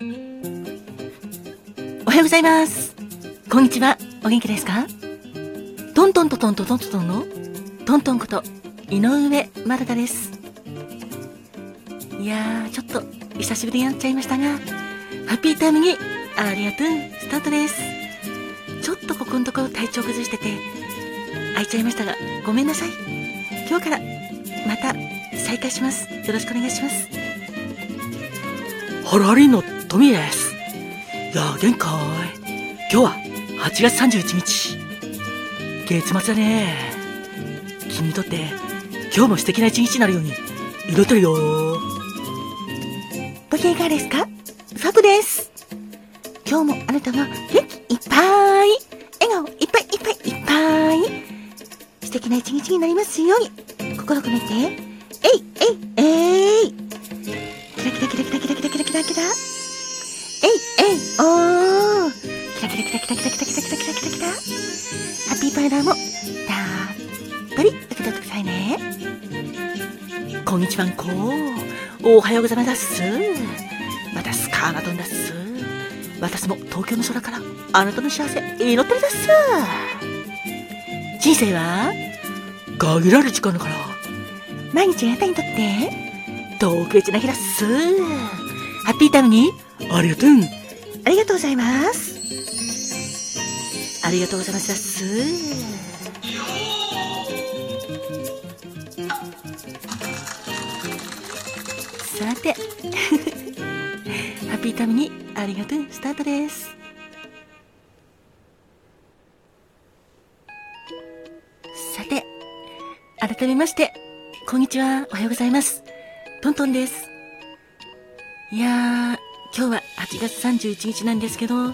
おはようございます。こんにちは。お元気ですか？トントントントントントントンのトントンこと井上まるかです。いやー、ちょっと久しぶりになっちゃいましたが、ハッピータイムにありがとう、スタートです。ちょっとここのところ体調崩してて、空いちゃいましたが、ごめんなさい。今日からまた再開します。よろしくお願いします。ハラリのトミーです。いやー、限界。今日は8月31日。月末だね。君にとって今日も素敵な一日になるように祈ってるよご機嫌いかがですか？ファブです。今日もあなたが元気いっぱい、笑顔いっぱいいっぱいいっぱい、素敵な一日になりますように、心込めて、えいえいえいキラキラキラキラキラキラキラキラキラえいおーキラキラキラキラキラキラキラキラキラキラキラハッピーパウダーもたっぷり受け取ってくださいね。こんにちはんこ。おはようございます。またスカーが飛んだっす。私も東京の空からあなたの幸せ祈ってるだっす。人生は限られる時間だから毎日あなたにとって、特別な日だっす。ハッピータイムにありがとう。ありがとうございます。ありがとうございます。さて、ハッピータイムにありがとうスタートです。さて、改めまして、こんにちは、おはようございます。トントンです。いやー、今日は8月31日なんですけど、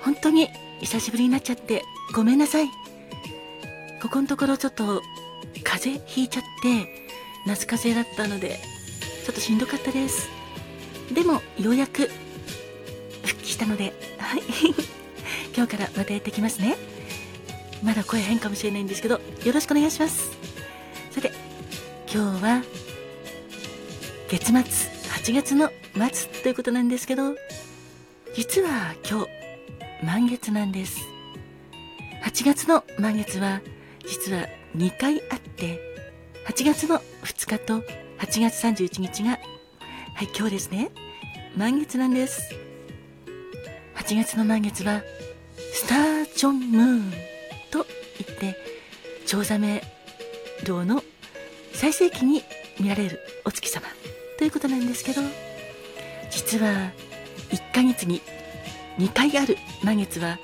本当に久しぶりになっちゃってごめんなさい。ここのところちょっと風邪ひいちゃって、夏風邪だったので、ちょっとしんどかったです。でも、ようやく復帰したので、はい。今日からまたやってきますね。まだ声変かもしれないんですけど、よろしくお願いします。さて、今日は月末8月の末ということなんですけど実は今日満月なんです。8月の満月は実は2回あって8月の2日と8月31日がはい今日ですね。満月なんです。8月の満月はスタージョンムーンと言ってチョウザメ堂の最盛期に見られるお月様。ということなんですけど実は1ヶ月に2回ある満月は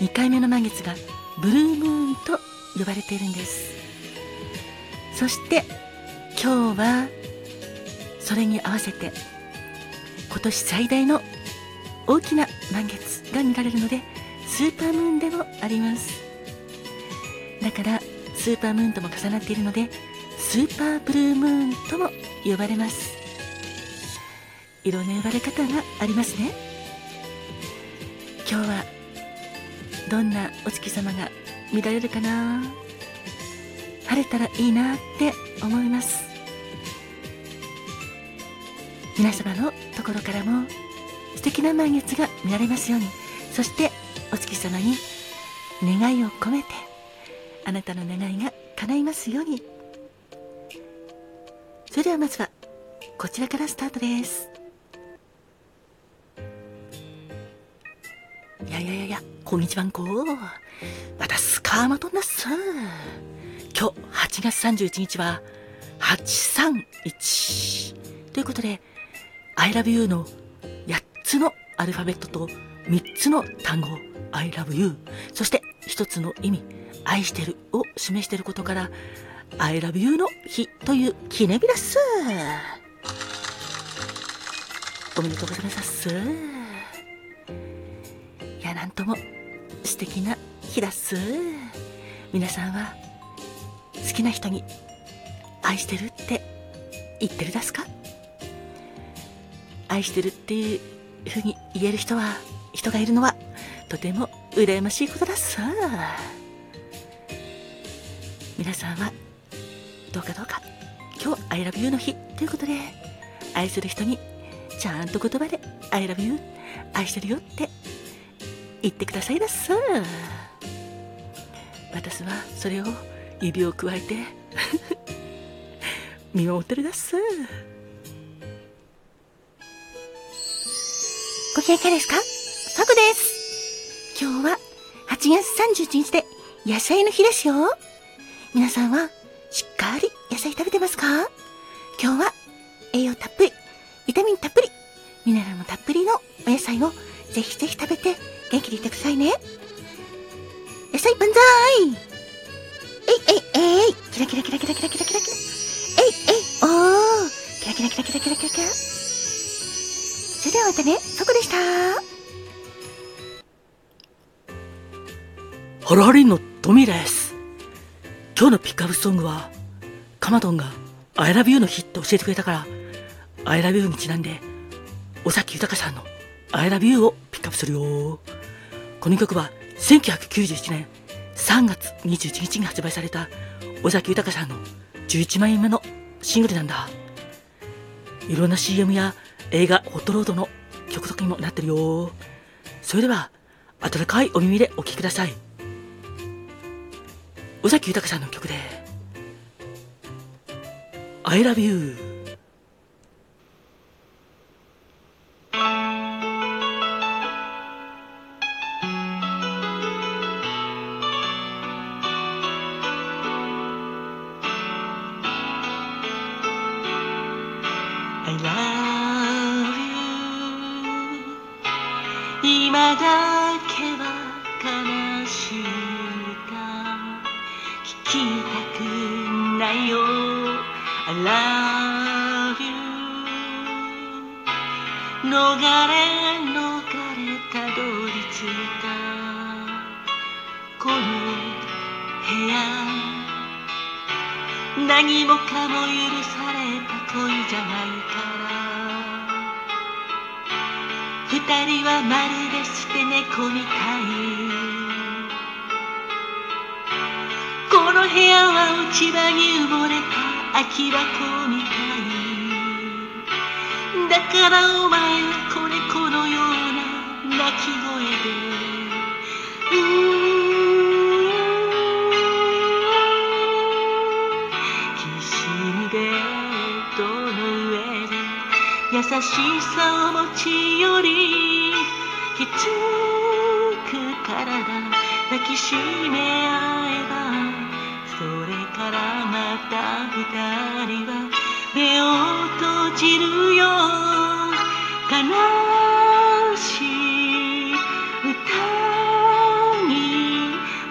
2回目の満月がブルームーンと呼ばれているんです。そして今日はそれに合わせて今年最大の大きな満月が見られるのでスーパームーンでもあります。だからスーパームーンとも重なっているのでスーパーブルームーンとも呼ばれます。いろんな呼ばれ方がありますね。今日はどんなお月様が見られるかな。晴れたらいいなって思います。皆様のところからも素敵な満月が見られますように。そしてお月様に願いを込めてあなたの願いが叶いますように。それではまずはこちらからスタートです。やいやいやいやこんにちはんこまたスカーマトンだっす今日8月31日は831ということで I love you の8つのアルファベットと3つの単語 I love you そして1つの意味愛してるを示していることから I love you の日という記念日ですおめでとうございますやなんとも素敵な日だっす。皆さんは好きな人に愛してるって言ってるですか？愛してるっていうふうに言える人は人がいるのはとても羨ましいことだっす。皆さんはどうかどうか？今日 I love you の日ということで愛する人にちゃんと言葉で I love you 愛してるよって言ってくださいだっす私はそれを指をくわえて 見守ってるだっすご機嫌いかがですか？さこです。今日は8月31日で野菜の日ですよ。皆さんはしっかり野菜食べてますか？今日は栄養たっぷり、ビタミンたっぷり、ミネラルもたっぷりのお野菜をぜひぜひ食べて元気でいてくださいね。野菜万歳。えいえいえいキラキラキラキラキラキラキラキラ。えいえいおー。キラキラキラキラキラキラキラ。それではまたね、そこでした。ハロハリンのトミーです。今日のピックアップソングは、カマドンが I love you の日って教えてくれたから、I love you にちなんで、尾崎豊さんの I love you をピックアップするよ。この曲は1991年3月21日に発売された尾崎豊さんの11枚目のシングルなんだ。いろんな CM や映画ホットロードの曲とかにもなってるよ。それでは、温かいお耳でお聴きください。尾崎豊さんの曲で、I love you. 今だけは悲しい歌聞きたくないよ。I love you 逃れ逃れたどり着いたこの部屋。何もかも許された恋じゃないか。二人はまるで捨て猫みたい。この部屋は落ち葉に埋もれた空き箱みたいだからお前は子猫のような鳴き声で。うんしさを持ち寄りきつく体抱きしめ合えばそれからまた二人は目を閉じるよ悲しい歌に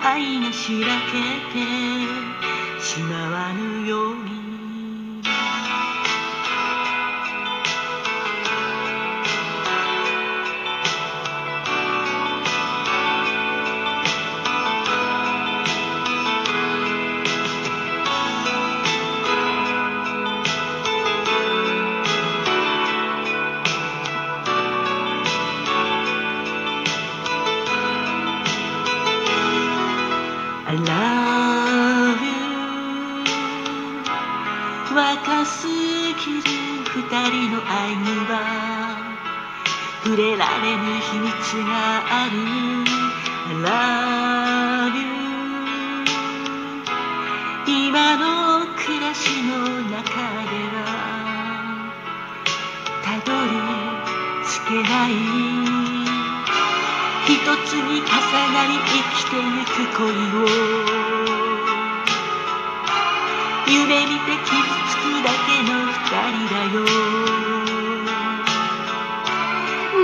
愛がしらけて若すぎる二人の愛には触れられぬ秘密がある I love you 今の暮らしの中ではたどり着けない一つに重なり生きてゆく恋を夢見て傷つくだけの二人だよ。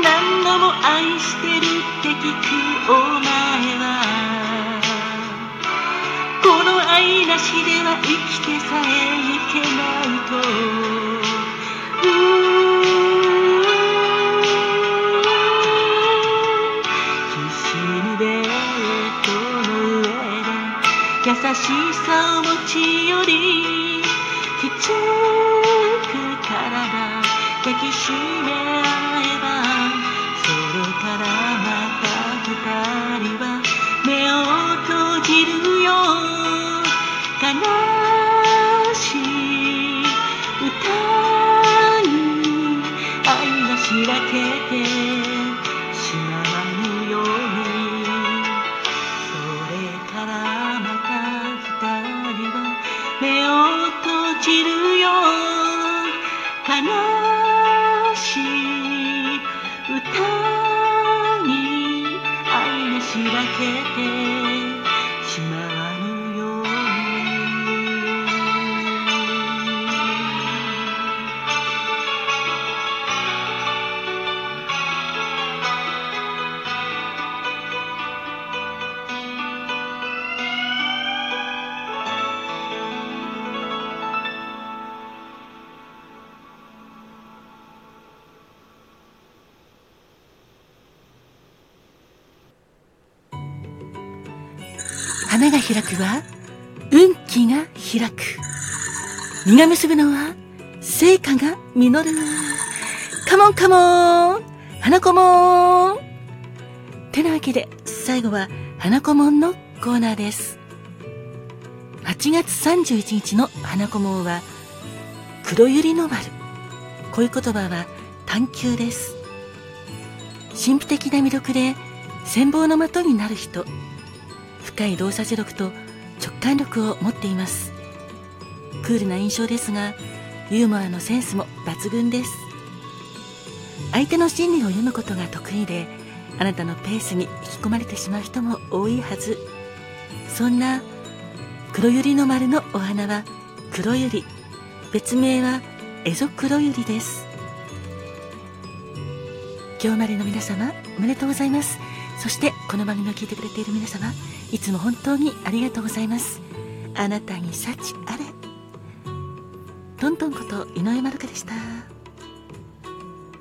何度も愛してるって聞くお前はこの愛なしでは生きてさえいけないと。きしさを持ち寄りきつく体抱きしめ目を閉じるよ。花が開くは運気が開く。実が結ぶのは成果が実るカモンカモン花子もん。てなわけで最後は花子もんのコーナーです。8月31日の花子もんは黒百合の丸。恋言葉は探求です。神秘的な魅力で羨望の的になる人。深い動作磁力と直感力を持っています。クールな印象ですがユーモアのセンスも抜群です。相手の心理を読むことが得意であなたのペースに引き込まれてしまう人も多いはず。そんな黒百合の丸のお花は黒百合。別名はエゾ黒百合です。今日までの皆様おめでとうございます。そしてこの番組を聞いてくれている皆様いつも本当にありがとうございます。あなたに幸あれ。トントンこと井上まるかでした。